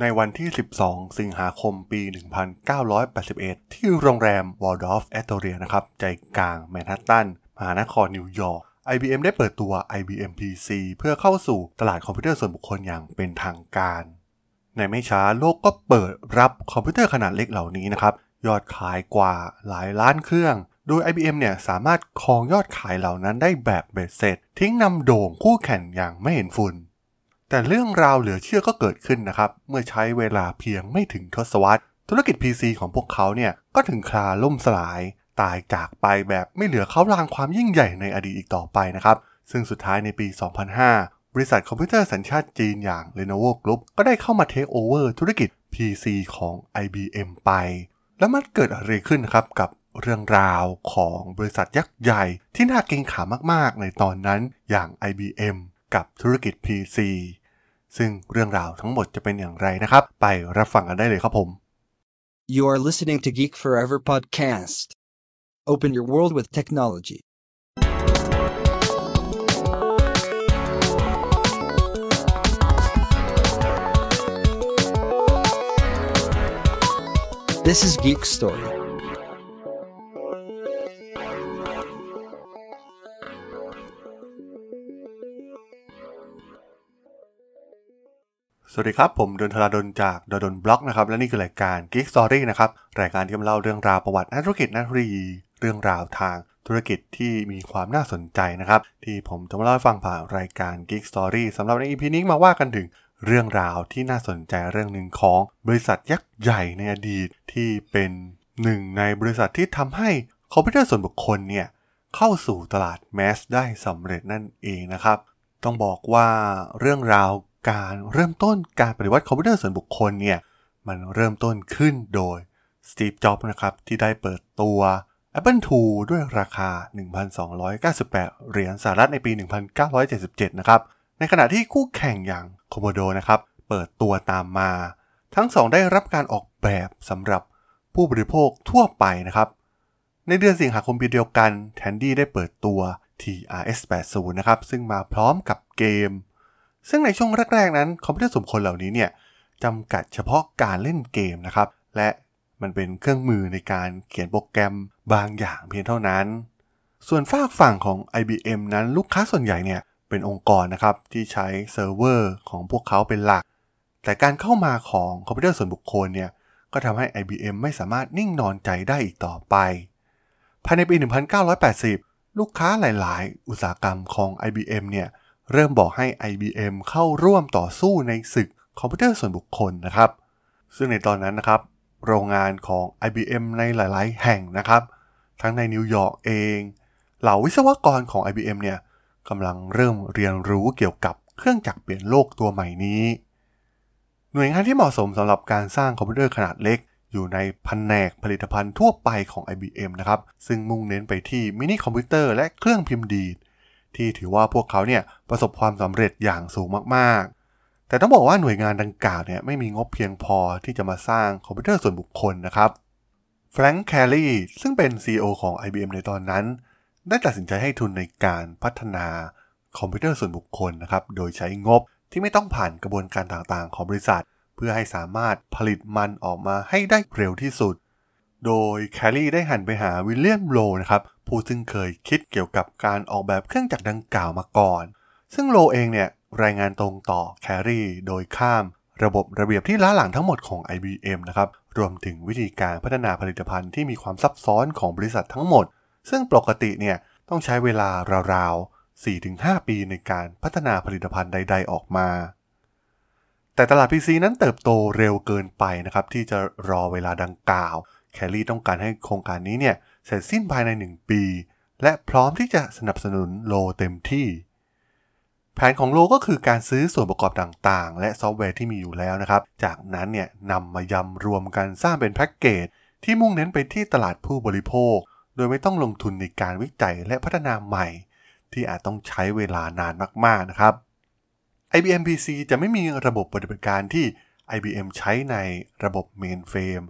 ในวันที่ 12 สิงหาคมปี 1981 ที่โรงแรม Waldorf Astoria นะครับ ใจกลางแมนฮัตตัน มหานครนิวยอร์ก IBM ได้เปิดตัว IBM PC เพื่อเข้าสู่ตลาดคอมพิวเตอร์ส่วนบุคคลอย่างเป็นทางการ ในไม่ช้าโลกก็เปิดรับคอมพิวเตอร์ขนาดเล็กเหล่านี้นะครับ ยอดขายกว่าหลายล้านเครื่อง โดย IBM เนี่ยสามารถครองยอดขายเหล่านั้นได้แบบเบ็ดเสร็จ ทิ้งนำโด่งคู่แข่งอย่างไม่เห็นฝุ่น แต่เรื่องราวเหลือเชื่อก็เกิดขึ้นนะครับ เมื่อใช้เวลาเพียงไม่ถึงทศวรรษ ธุรกิจ PC ของพวกเขาเนี่ยก็ถึงคราล่มสลาย ตายจากไปแบบไม่เหลือเขาลางความยิ่งใหญ่ในอดีตอีกต่อไปนะครับ ซึ่งสุดท้ายในปี 2005 บริษัทคอมพิวเตอร์สัญชาติจีนอย่าง Lenovo Group ก็ได้เข้ามาเทคโอเวอร์ธุรกิจ PC ของ IBM ไป แล้วมันเกิดอะไรขึ้นนครับกับเรื่องราวของบริษัทยักษ์ใหญ่ที่น่าเกรงขามมากๆ ในตอนนั้นอย่าง IBM กับธุรกิจ PC ซึ่งเรื่องราวทั้งหมดจะเป็นอย่างไรนะครับ ไปรับฟังกันได้เลยครับผม You are listening to Geek Forever podcast. Open your world with technology. This is Geek Story. สวัสดีครับ ผมดนทราดนจากดดนบล็อกนะครับ และนี่คือรายการ Geek Story นะครับ รายการที่มาเล่าเรื่องราวประวัตินักธุรกิจนักธุรกิจเรื่องราวทางธุรกิจที่มีความน่าสนใจนะครับ ที่ผมจะมาเล่าฟังผ่านรายการ Geek Story สำหรับใน EP นี้มาว่ากันถึงเรื่องราวที่น่าสนใจเรื่องหนึ่งของบริษัทยักษ์ใหญ่ในอดีตที่เป็นหนึ่งในบริษัทที่ทำให้คอมพิวเตอร์ส่วนบุคคลเนี่ยเข้าสู่ตลาดแมสได้สำเร็จนั่นเองนะครับ ต้องบอกว่าเรื่องราว การเริ่มต้นการปฏิวัติคอมพิวเตอร์ส่วนบุคคลเนี่ยมันเริ่มต้นขึ้นโดยสตีฟ จ็อบส์นะครับที่ได้เปิดตัว Apple II ด้วยราคา 1,298 เหรียญสหรัฐในปี 1977 นะครับ ในขณะที่คู่แข่งอย่าง c o m m o d o นะครับ เปิดตัวตามมา ทั้งสองได้รับการออกแบบสำหรับผู้บริโภคทั่วไปนะครับ ในเดือนสิงหาคมปีเดียวกัน Tandy ได้เปิดตัว TRS-80 นะครับ ซึ่งมาพร้อมกับเกม ซึ่งในช่วงแรกๆนั้นคอมพิวเตอร์ส่วนคคลเหล่านี้เนี่ยจำกัดเฉพาะการเล่นเกมนะครับ และมันเป็นเครื่องมือในการเขียนโปรแกรมบางอย่างเพียงเท่านั้น ส่วนฟากฝั่งของ IBM นั้นลูกค้าส่วนใหญ่เนี่ยเป็นองค์กรนะครับที่ใช้เซิร์ฟเวอร์ของพวกเขาเป็นหลัก แต่การเข้ามาของคอมพิวเตอร์ส่วนบุคคลเนี่ยก็ทำให้ IBM ไม่สามารถนิ่งนอนใจได้อีกต่อไป ภายในปี 1980 ลูกค้าหลาย ๆ อุตสาหกรรมของ IBM เนี่ย เริ่มบอกให้ IBM เข้าร่วมต่อสู้ในศึกคอมพิวเตอร์ส่วนบุคคลนะครับ ซึ่งในตอนนั้นนะครับ โรงงานของ IBM ในหลาย ๆ แห่งนะครับ ทั้งในนิวยอร์กเอง เหล่าวิศวกรของ IBM เนี่ยกำลังเริ่มเรียนรู้เกี่ยวกับเครื่องจักรเปลี่ยนโลกตัวใหม่นี้ หน่วยงานที่เหมาะสมสำหรับการสร้างคอมพิวเตอร์ขนาดเล็ก อยู่ในแผนกผลิตภัณฑ์ทั่วไปของ IBM นะครับ ซึ่งมุ่งเน้นไปที่มินิคอมพิวเตอร์และเครื่องพิมพ์ดีด ที่ถือว่าพวกเขาเนี่ยประสบความสำเร็จอย่างสูงมากๆ แต่ต้องบอกว่าหน่วยงานดังกล่าวเนี่ยไม่มีงบเพียงพอที่จะมาสร้างคอมพิวเตอร์ส่วนบุคคลนะครับแฟรงค์แครีซึ่งเป็น CEO ของ IBM ในตอนนั้น ได้ตัดสินใจให้ทุนในการพัฒนาคอมพิวเตอร์ส่วนบุคคลนะครับโดยใช้งบที่ไม่ต้องผ่านกระบวนการต่างๆ ของบริษัท เพื่อให้สามารถผลิตมันออกมาให้ได้เร็วที่สุด โดยแครีได้หันไปหาวิลเลียมโลนะครับ ผู้ซึ่งเคยคิดเกี่ยวกับการออกแบบเครื่องจักรดังกล่าวมาก่อน ซึ่งโลเองเนี่ยรายงานตรงต่อแครี่โดยข้ามระบบระเบียบที่ล้าหลังทั้งหมดของ IBM นะครับ รวมถึงวิธีการพัฒนาผลิตภัณฑ์ที่มีความซับซ้อนของบริษัททั้งหมด ซึ่งปกติเนี่ยต้องใช้เวลาราวๆ 4-5 ปีในการพัฒนาผลิตภัณฑ์ใด ๆ ออกมา แต่ตลาด PC นั้นเติบโตเร็วเกินไปนะครับที่จะรอเวลาดังกล่าว แคลรี่ต้องการให้โครงการนี้เนี่ย เสร็จสิ้นภายใน 1 ปี และพร้อมที่จะสนับสนุนโลเต็มที่ แผนของโลก็คือการซื้อส่วนประกอบต่างๆ และซอฟต์แวร์ที่มีอยู่แล้วนะครับ จากนั้นเนี่ยนำมายำรวมกันสร้างเป็นแพ็กเกจที่มุ่งเน้นไปที่ตลาดผู้บริโภค โดยไม่ต้องลงทุนในการวิจัยและพัฒนาใหม่ ที่อาจต้องใช้เวลานานมากๆนะครับ IBM PC จะไม่มีระบบปฏิบัติการที่ IBM ใช้ในระบบ Mainframe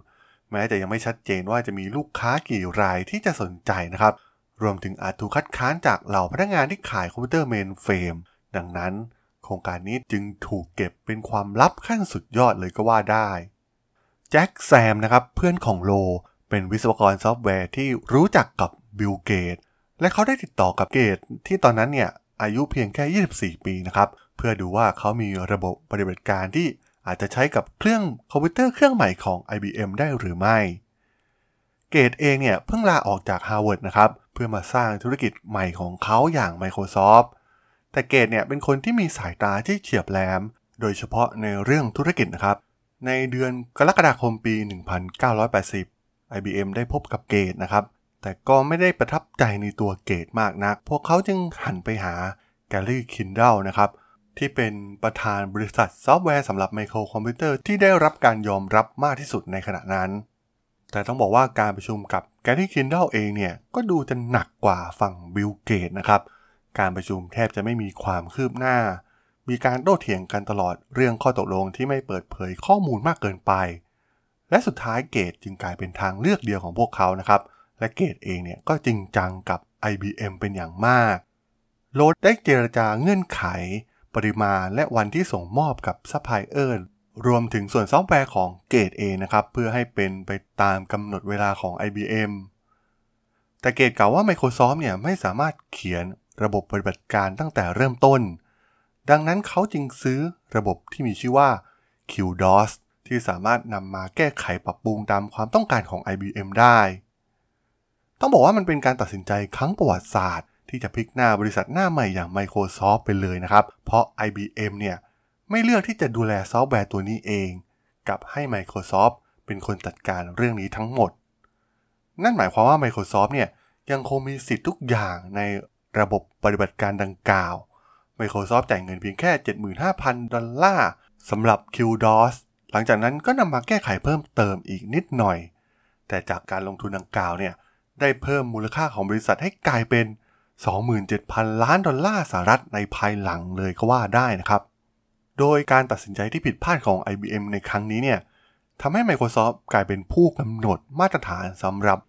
แม้จะยังไม่ชัดเจนว่าจะมีลูกค้ากี่รายที่จะสนใจนะครับ รวมถึงอาจถูกคัดค้านจากเหล่าพนักงานที่ขายคอมพิวเตอร์ Mainframe ดังนั้น โครงการนี้จึงถูกเก็บเป็นความลับขั้นสุดยอดเลยก็ว่าได้แจ็คแซมนะครับเพื่อนของโล เป็นวิศวกรซอฟต์แวร์ที่รู้จักกับบิลเกตส์และเขาได้ติดต่อกับเกตส์ที่ตอนนั้นเนี่ยอายุเพียงแค่ 24 ปีนะครับ เพื่อดูว่าเขามีระบบปฏิบัติการที่ อาจจะใช้กับเครื่องคอมพิวเตอร์เครื่องใหม่ของ IBM ได้หรือไม่ เกตเองเนี่ยเพิ่งลาออกจาก Harvard นะครับ เพื่อมาสร้างธุรกิจใหม่ของเขาอย่าง Microsoft แต่เกตเนี่ยเป็นคนที่มีสายตาที่เฉียบแหลม โดยเฉพาะในเรื่องธุรกิจนะครับ ในเดือนกรกฎาคมปี 1980 IBM ได้พบกับเกตนะครับ แต่ก็ไม่ได้ประทับใจในตัวเกตมากนัก พวกเขาจึงหันไปหาแกรี่คิลดัลนะครับ ที่เป็นประธานบริษัทซอฟต์แวร์สำหรับไมโครคอมพิวเตอร์ที่ได้รับการยอมรับมากที่สุดในขณะนั้น แต่ต้องบอกว่าการประชุมกับแกรี่คิลดัลเองเนี่ย ก็ดูจะหนักกว่าฝั่งบิลเกตส์นะครับ การประชุมแทบจะไม่มีความคืบหน้า มีการโต้เถียงกันตลอดเรื่องข้อตกลงที่ไม่เปิดเผยข้อมูลมากเกินไป และสุดท้ายเกตส์จึงกลายเป็นทางเลือกเดียวของพวกเขานะครับ และเกตเองเนี่ยก็จริงจังกับ IBM เป็นอย่างมาก โลว์ได้เจรจาเงื่อนไข ปริมาณและวันที่ส่งมอบกับซัพพลายเออร์รวมถึงส่วนซอฟต์แวร์ของเกตเองนะครับเพื่อให้เป็นไปตามกำหนดเวลาของ IBM แต่เกตกล่าวว่า Microsoft เนี่ยไม่สามารถเขียนระบบปฏิบัติการตั้งแต่เริ่มต้น ดังนั้นเขาจึงซื้อระบบที่มีชื่อว่า QDOS ที่สามารถนำมาแก้ไขปรับปรุงตามความต้องการของ IBM ได้ ต้องบอกว่ามันเป็นการตัดสินใจครั้งประวัติศาสตร์ ที่จะพลิกหน้าบริษัทหน้าใหม่อย่าง Microsoft ไปเลยนะครับ เพราะ IBM เนี่ยไม่เลือกที่จะดูแลซอฟต์แวร์ตัวนี้เอง กับให้ Microsoft เป็นคนจัดการเรื่องนี้ทั้งหมด นั่นหมายความว่า Microsoft เนี่ยยังคงมีสิทธิ์ทุกอย่างในระบบปฏิบัติการดังกล่าว Microsoft จ่ายเงินเพียงแค่ 75,000 ดอลลาร์สำหรับ QDOS หลังจากนั้นก็นำมาแก้ไขเพิ่มเติมอีกนิดหน่อย แต่จากการลงทุนดังกล่าวเนี่ยได้เพิ่มมูลค่าของบริษัทให้กลายเป็น 27,000 ล้านดอลลาร์สหรัฐในภายหลังเลยก็ว่าได้นะครับ โดยการตัดสินใจที่ผิดพลาดของ IBM ในครั้งนี้เนี่ยทำให้ Microsoft กลายเป็นผู้กำหนดมาตรฐานสำหรับ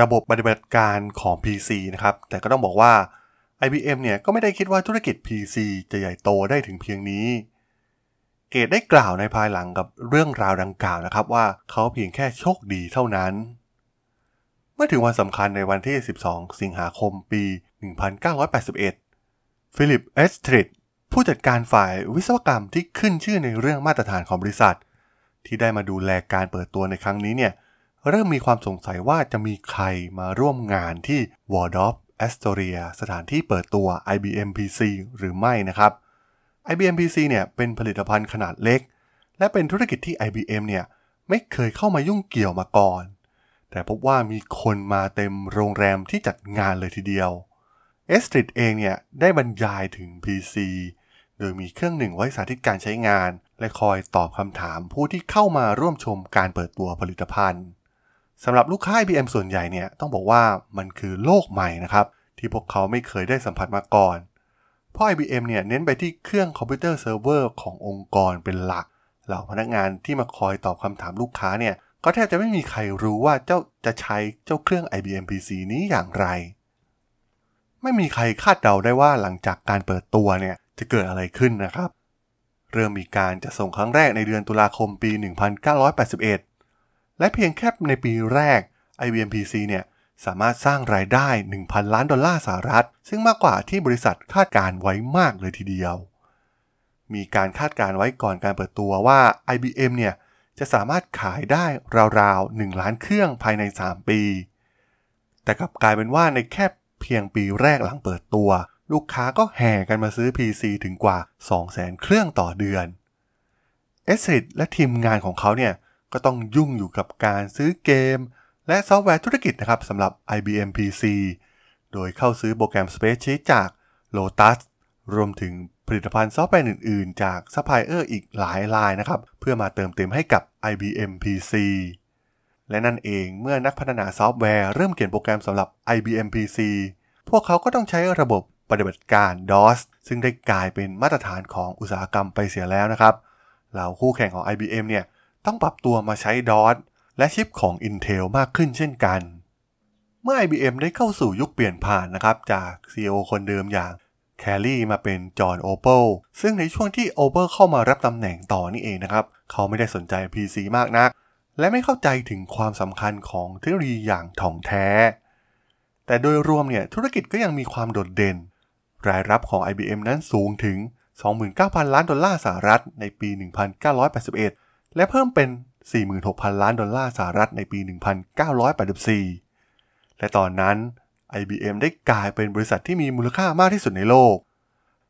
ระบบปฏิบัติการของ PC นะครับ แต่ก็ต้องบอกว่า IBM เนี่ยก็ไม่ได้คิดว่าธุรกิจ PC จะใหญ่โตได้ถึงเพียงนี้ เกตได้กล่าวในภายหลังกับเรื่องราวดังกล่าวนะครับว่าเขาเพียงแค่โชคดีเท่านั้น เมื่อถึงวันสำคัญในวันที่ 12 สิงหาคมปี 1981 ฟิลิป เอสตริดผู้จัดการฝ่ายวิศวกรรมที่ขึ้นชื่อในเรื่องมาตรฐานของบริษัท ที่ได้มาดูแลการเปิดตัวในครั้งนี้เนี่ย เริ่มมีความสงสัยว่าจะมีใครมาร่วมงานที่ Waldorf Astoria ถานที่เปิดตัว IBM PC หรือไม่นะครับ IBM PC เนี่ยเป็นผลิตภัณฑ์ขนาดเล็ก และเป็นธุรกิจที่ IBM เนี่ยไม่เคยเข้ามายุ่งเกี่ยวมาก่อน แต่พบว่ามีคนมาเต็มโรงแรมที่จัดงานเลยทีเดียว เอสตริดเองเนี่ยได้บรรยายถึง PC โดยมีเครื่องหนึ่งไว้สาธิตการใช้งาน และคอยตอบคำถามผู้ที่เข้ามาร่วมชมการเปิดตัวผลิตภัณฑ์สำหรับลูกค้า IBM ส่วนใหญ่เนี่ยต้องบอกว่ามันคือโลกใหม่นะครับ ที่พวกเขาไม่เคยได้สัมผัสมาก่อน เพราะ IBM เนี่ยเน้นไปที่เครื่องคอมพิวเตอร์เซิร์ฟเวอร์ขององค์กรเป็นหลัก เหล่าพนักงานที่มาคอยตอบคำถามลูกค้าเนี่ยก็แทบจะไม่มีใครรู้ว่าเจ้าจะใช้เจ้าเครื่อง IBM PC นี้อย่างไร ไม่มีใครคาดเดาได้ว่าหลังจากการเปิดตัวเนี่ยจะเกิดอะไรขึ้นนะครับ เริ่มมีการจัดส่งครั้งแรกในเดือนตุลาคมปี 1981 และเพียงแค่ในปีแรก IBM PC เนี่ยสามารถสร้างรายได้ 1,000 ล้านดอลลาร์สหรัฐ ซึ่งมากกว่าที่บริษัทคาดการไว้มากเลยทีเดียว มีการคาดการไว้ก่อนการเปิดตัวว่า IBM เนี่ยจะสามารถขายได้ราวๆ 1 ล้านเครื่องภายใน 3 ปี แต่กลับกลายเป็นว่าในแค่ พียงปีแรกหลังเปิดตัว ลูกค้าก็แห่กันมาซื้อ PC ถึงกว่า 200,000 เครื่องต่อเดือนเอสตริดและทีมงานของเขาเนี่ย ก็ต้องยุ่งอยู่กับการซื้อเกม และซอฟต์แวร์ธุรกิจนะครับสำหรับ IBM PC โดยเข้าซื้อโปรแกรม Spreadsheet จาก Lotus รวมถึงผลิตภัณฑ์ซอฟต์แวร์อื่น ๆ จากซัพพลายเออร์อีกหลายรายนะครับ เพื่อมาเติมเต็มให้กับ IBM PC และนั่นเองเมื่อนักพัฒนาซอฟต์แวร์เริ่มเขียนโปรแกรมสำหรับ IBM PC พวกเขาก็ต้องใช้ระบบปฏิบัติการ DOS ซึ่งได้กลายเป็นมาตรฐานของอุตสาหกรรมไปเสียแล้วนะครับเหล่าคู่แข่งของ IBM เนี่ยต้องปรับตัวมาใช้ DOS และชิปของ Intel มากขึ้นเช่นกัน เมื่อ IBM ได้เข้าสู่ยุคเปลี่ยนผ่านนะครับจาก CEO คนเดิมอย่างแคลรี่มาเป็นจอห์นโอเป e ซึ่งในช่วงที่โอเป e เข้ามารับตำแหน่งต่อนี่เองนะครับ เขาไม่ได้สนใจ PC มากนัก และไม่เข้าใจถึงความสำคัญของเทคโนโลยีอย่างถ่องแท้ แต่โดยรวมเนี่ยธุรกิจก็ยังมีความโดดเด่น รายรับของ IBM นั้นสูงถึง 29,000 ล้านดอลลาร์สหรัฐในปี 1981 และเพิ่มเป็น 46,000 ล้านดอลลาร์สหรัฐในปี 1984 และตอนนั้น IBM ได้กลายเป็นบริษัทที่มีมูลค่ามากที่สุดในโลก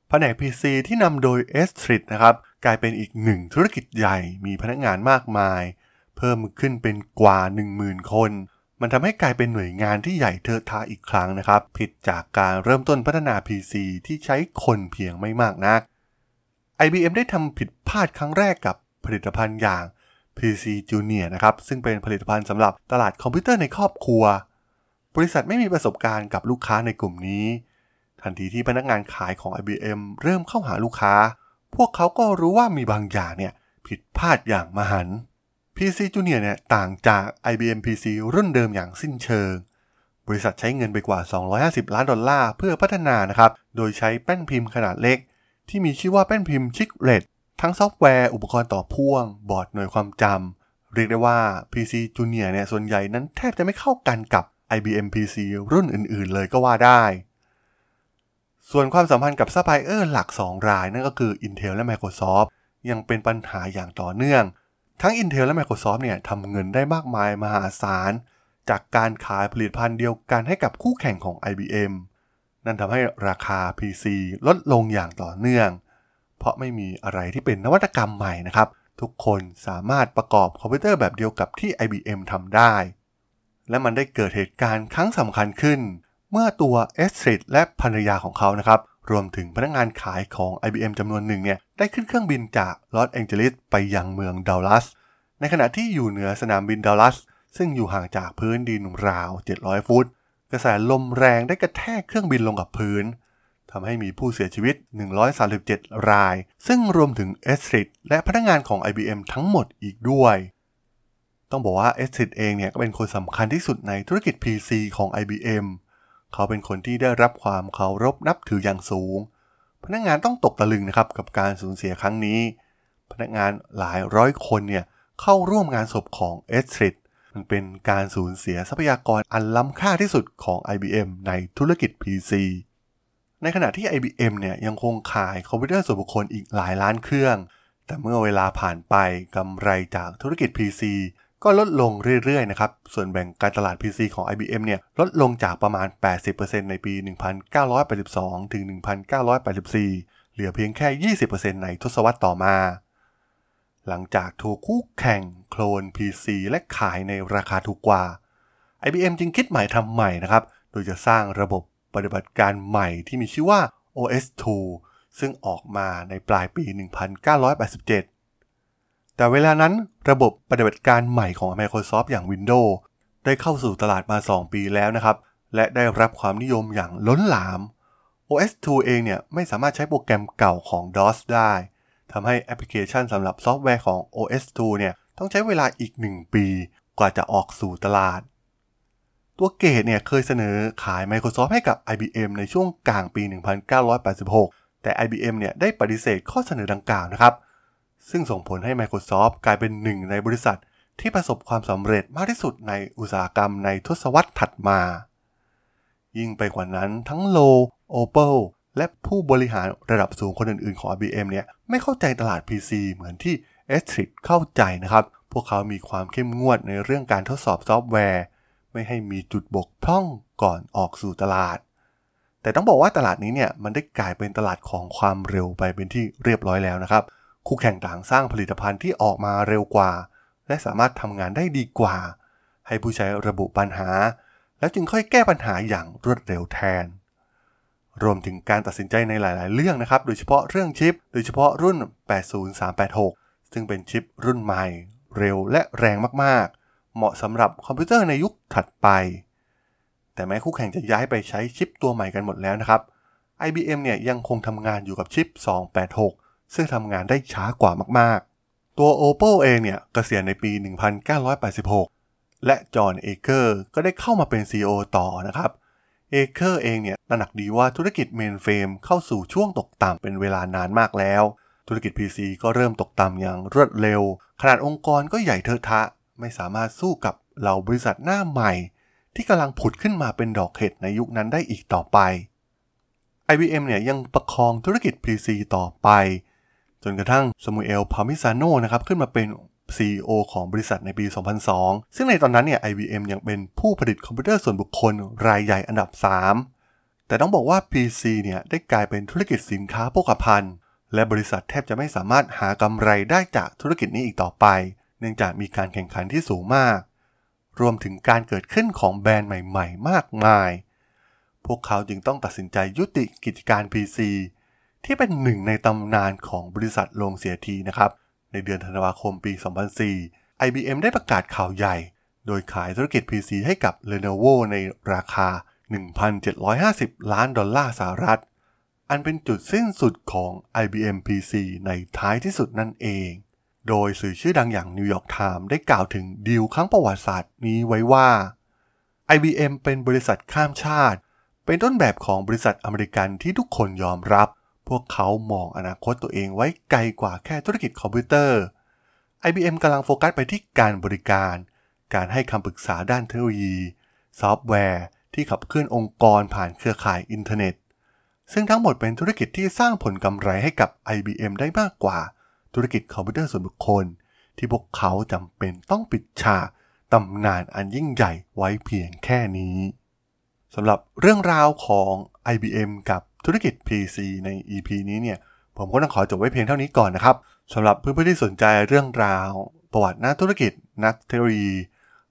แผนก PC ที่นำโดย s t r i t นะครับ กลายเป็นอีกหนึ่งธุรกิจใหญ่มีพนักงานมากมาย เพิ่มขึ้นเป็นกว่า 10,000 คน มันทำให้กลายเป็นหน่วยงานที่ใหญ่เทอะทาอีกครั้งนะครับ ผิดจากการเริ่มต้นพัฒนา PC ที่ใช้คนเพียงไม่มากนัก IBM ได้ทำผิดพลาดครั้งแรกกับผลิตภัณฑ์อย่าง PC Junior นะครับ ซึ่งเป็นผลิตภัณฑ์สำหรับตลาดคอมพิวเตอร์ในครอบครัว บริษัทไม่มีประสบการณ์กับลูกค้าในกลุ่มนี้ ทันทีที่พนักงานขายของ IBM เริ่มเข้าหาลูกค้า พวกเขาก็รู้ว่ามีบางอย่างเนี่ยผิดพลาดอย่างมหันต์ PC Junior เนี่ยต่างจาก IBM PC รุ่นเดิมอย่างสิ้นเชิง บริษัทใช้เงินไปกว่า 250 ล้านดอลลาร์เพื่อพัฒนานะครับ โดยใช้แป้นพิมพ์ขนาดเล็ก ที่มีชื่อว่าแป้นพิมพ์ Chiclet ทั้งซอฟต์แวร์อุปกรณ์ต่อพ่วง บอร์ดหน่วยความจำเรียกได้ว่า PC Junior เนี่ยส่วนใหญ่นั้นแทบจะไม่เข้ากันกับ IBM PC รุ่นอื่นๆ เลยก็ว่าได้ ส่วนความสัมพันธ์กับซัพพลายเออร์หลัก 2 รายนั่นก็คือ Intel และ Microsoft ยังเป็นปัญหาอย่างต่อเนื่อง ทั้ง Intel และ Microsoft เนี่ยทำเงินได้มากมายมหาศาล จากการขายผลิตภัณฑ์เดียวกันให้กับคู่แข่งของ IBM นั่นทำให้ราคา PC ลดลงอย่างต่อเนื่อง เพราะไม่มีอะไรที่เป็นนวัตกรรมใหม่นะครับ ทุกคนสามารถประกอบคอมพิวเตอร์แบบเดียวกับที่ IBM ทำได้ และมันได้เกิดเหตุการณ์ครั้งสำคัญขึ้น เมื่อตัวเอสตริดและภรรยาของเขานะครับ รวมถึงพนักงานขายของ IBM จำนวนหนึ่งเนี่ยได้ขึ้นเครื่องบินจากลอสแองเจลิสไปยังเมืองดัลลัส ในขณะที่อยู่เหนือสนามบินดัลลัส ซึ่งอยู่ห่างจากพื้นดินราว 700 ฟุต กระแสลมแรงได้กระแทกเครื่องบินลงกับพื้นทำให้มีผู้เสียชีวิต 137 ราย ซึ่งรวมถึงเอสตริดและพนักงานของ IBM ทั้งหมดอีกด้วย ต้องบอกว่าเอสตริดเองเนี่ยก็เป็นคนสำคัญที่สุดในธุรกิจ PC ของ IBM เขาเป็นคนที่ได้รับความเคารพนับถืออย่างสูง พนักงานต้องตกตะลึงนะครับกับการสูญเสียครั้งนี้ พนักงานหลายร้อยคนเนี่ยเข้าร่วมงานศพของเอสตริดมันเป็นการสูญเสียทรัพยากรอันล้ำค่าที่สุดของ IBM ในธุรกิจ PC ในขณะที่ IBM เนี่ยยังคงขายคอมพิวเตอร์ส่วนบุคคลอีกหลายล้านเครื่อง แต่เมื่อเวลาผ่านไปกำไรจากธุรกิจ PC ก็ลดลงเรื่อยๆนะครับ ส่วนแบ่งการตลาด PC ของ IBM เนี่ยลดลงจากประมาณ 80%ในปี 1982 ถึง 1984 เหลือเพียงแค่ 20%ในทศวรรษต่อมา หลังจากถูกคู่แข่งโคลน PC และขายในราคาถูกกว่า IBM จึงคิดใหม่ทำใหม่นะครับ โดยจะสร้างระบบปฏิบัติการใหม่ที่มีชื่อว่า OS2 ซึ่งออกมาในปลายปี 1987 แต่เวลานั้นระบบปฏิบัติการใหม่ของ Microsoft อย่าง Windows ได้เข้าสู่ตลาดมา 2 ปีแล้วนะครับ และได้รับความนิยมอย่างล้นหลาม OS2 เองเนี่ยไม่สามารถใช้โปรแกรมเก่าของ DOS ได้ทำให้แอปพลิเคชันสำหรับซอฟต์แวร์ของ OS2 เนี่ยต้องใช้เวลาอีก 1 ปีกว่าจะออกสู่ตลาด ตัวเกตเนี่ยเคยเสนอขาย Microsoft ให้กับ IBM ในช่วงกลางปี 1986 แต่ IBM เนี่ยได้ปฏิเสธข้อเสนอดังกล่าวนะครับ ซึ่งส่งผลให้ Microsoft กลายเป็นหนึ่งในบริษัทที่ประสบความสำเร็จมากที่สุดในอุตสาหกรรมในทศวรรษถัดมา ยิ่งไปกว่านั้นทั้งโล Opel และผู้บริหารระดับสูงคนอื่นๆของ IBM เนี่ยไม่เข้าใจตลาด PC เหมือนที่ e s t r i c เข้าใจนะครับ พวกเขามีความเข้มงวดในเรื่องการทดสอบซอฟต์แวร์ ไม่ให้มีจุดบกพร่องก่อนออกสู่ตลาด แต่ต้องบอกว่าตลาดนี้เนี่ยมันได้กลายเป็นตลาดของความเร็วไปเป็นที่เรียบร้อยแล้วนะครับ คู่แข่งต่างสร้างผลิตภัณฑ์ที่ออกมาเร็วกว่า และสามารถทำงานได้ดีกว่า ให้ผู้ใช้ระบุปัญหา แล้วจึงค่อยแก้ปัญหาอย่างรวดเร็วแทน รวมถึงการตัดสินใจในหลาย ๆ เรื่องนะครับ โดยเฉพาะเรื่องชิป โดยเฉพาะรุ่น 80386 ซึ่งเป็นชิปรุ่นใหม่ เร็วและแรงมากๆ เหมาะสำหรับคอมพิวเตอร์ในยุคถัดไป แต่แม้คู่แข่งจะย้ายไปใช้ชิปตัวใหม่กันหมดแล้วนะครับ IBM เนี่ยยังคงทำงานอยู่กับชิป 286 ซึ่งทำงานได้ช้ากว่ามากๆ ตัว Opel เองเนี่ยเกษียณในปี 1986 และจอห์นเอเคอร์ก็ได้เข้ามาเป็น CEO ต่อนะครับเอเคอร์เองเนี่ยตระหนักดีว่าธุรกิจเมนเฟรมเข้าสู่ช่วงตกต่ำเป็นเวลานานมากแล้ว ธุรกิจ PC ก็เริ่มตกต่ำอย่างรวดเร็ว ขนาดองค์กรก็ใหญ่เทอะทะ ไม่สามารถสู้กับเหล่าบริษัทหน้าใหม่ ที่กำลังผุดขึ้นมาเป็นดอกเห็ดในยุคนั้นได้อีกต่อไป IBM เนี่ยยังประคองธุรกิจ PC ต่อไป จนกระทั่งสมูเอล พามิซาโนนะครับขึ้นมาเป็น CEO ของบริษัทในปี 2002 ซึ่งในตอนนั้นเนี่ย IBM ยังเป็นผู้ผลิตคอมพิวเตอร์ส่วนบุคคลรายใหญ่อันดับ 3 แต่ต้องบอกว่า PC เนี่ยได้กลายเป็นธุรกิจสินค้าโภคภัณฑ์ และบริษัทแทบจะไม่สามารถหากำไรได้จากธุรกิจนี้อีกต่อไป เนื่องจากมีการแข่งขันที่สูงมาก รวมถึงการเกิดขึ้นของแบรนด์ใหม่ ๆ มากมาย พวกเขาจึงต้องตัดสินใจยุติกิจการ PC ที่เป็นหนึ่งในตำนานของบริษัทลงเสียทีนะครับ ในเดือนธันวาคมปี 2004 IBM ได้ประกาศข่าวใหญ่ โดยขายธุรกิจ PC ให้กับ Lenovo ในราคา 1,750 ล้านดอลลาร์สหรัฐ อันเป็นจุดสิ้นสุดของ IBM PC ในท้ายที่สุดนั่นเอง โดยสื่อชื่อดังอย่าง New York Times ได้กล่าวถึงดีลครั้งประวัติศาสตร์นี้ไว้ว่า IBM เป็นบริษัทข้ามชาติ เป็นต้นแบบของบริษัทอเมริกันที่ทุกคนยอมรับ พวกเขามองอนาคตตัวเองไว้ไกลกว่าแค่ธุรกิจคอมพิวเตอร์ IBM กำลังโฟกัสไปที่การบริการ การให้คำปรึกษาด้านเทคโนโลยี ซอฟต์แวร์ที่ขับเคลื่อนองค์กรผ่านเครือข่ายอินเทอร์เน็ต ซึ่งทั้งหมดเป็นธุรกิจที่สร้างผลกำไรให้กับ IBM ได้มากกว่าธุรกิจคอมพิวเตอร์ส่วนบุคคล ที่พวกเขาจำเป็นต้องปิดฉากตำนานอันยิ่งใหญ่ไว้เพียงแค่นี้สำหรับเรื่องราวของ IBM กับ ธุรกิจ PC ใน EP นี้เนี่ย ผมก็ต้องขอจบไว้เพียงเท่านี้ก่อนนะครับสำหรับเพื่อนๆที่สนใจเรื่องราว ประวัตินักธุรกิจ นักเทคโนโลยี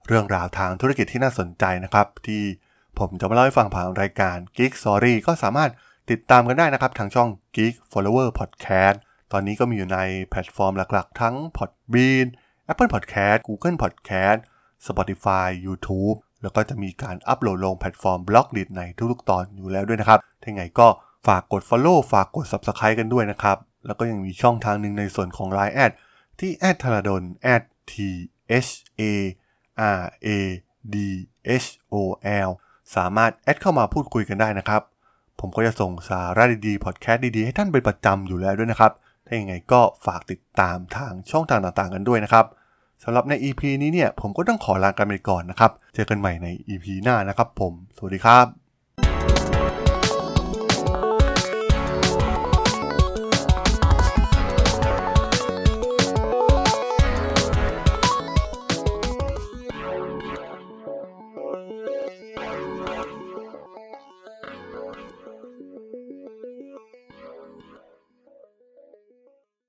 เรื่องราวทางธุรกิจที่น่าสนใจนะครับ ที่ผมจะมาเล่าให้ฟังผ่านรายการ Geek Story ก็สามารถติดตามกันได้นะครับ ทางช่อง Geek Forever Podcast ตอนนี้ก็มีอยู่ในแพลตฟอร์มหลักๆ ทั้ง Podbean Apple Podcast Google Podcast Spotify YouTube แล้วก็จะมีการอัปโหลดลงแพลตฟอร์ม Blockdit ในทุกๆตอนอยู่แล้วด้วยนะครับถ้าไงก็ ฝากกด Follow ฝากกด Subscribe กันด้วยนะครับ แล้วก็ยังมีช่องทางหนึ่งในส่วนของ Line แอดที่แอดธารดล t h a r a d h o l สามารถแอดเข้ามาพูดคุยกันได้นะครับ ผมก็จะส่งสาระดีๆ พอดแคสต์ดีๆ ให้ท่านเป็นประจำอยู่แล้วด้วยนะครับ ถ้าอย่างไงก็ฝากติดตามทางช่องทางต่างๆ กันด้วยนะครับสำหรับใน EP นี้เนี่ยผมก็ต้องขอลากันไปก่อนนะครับ เจอกันใหม่ใน EP หน้านะครับผม สวัสดีครับ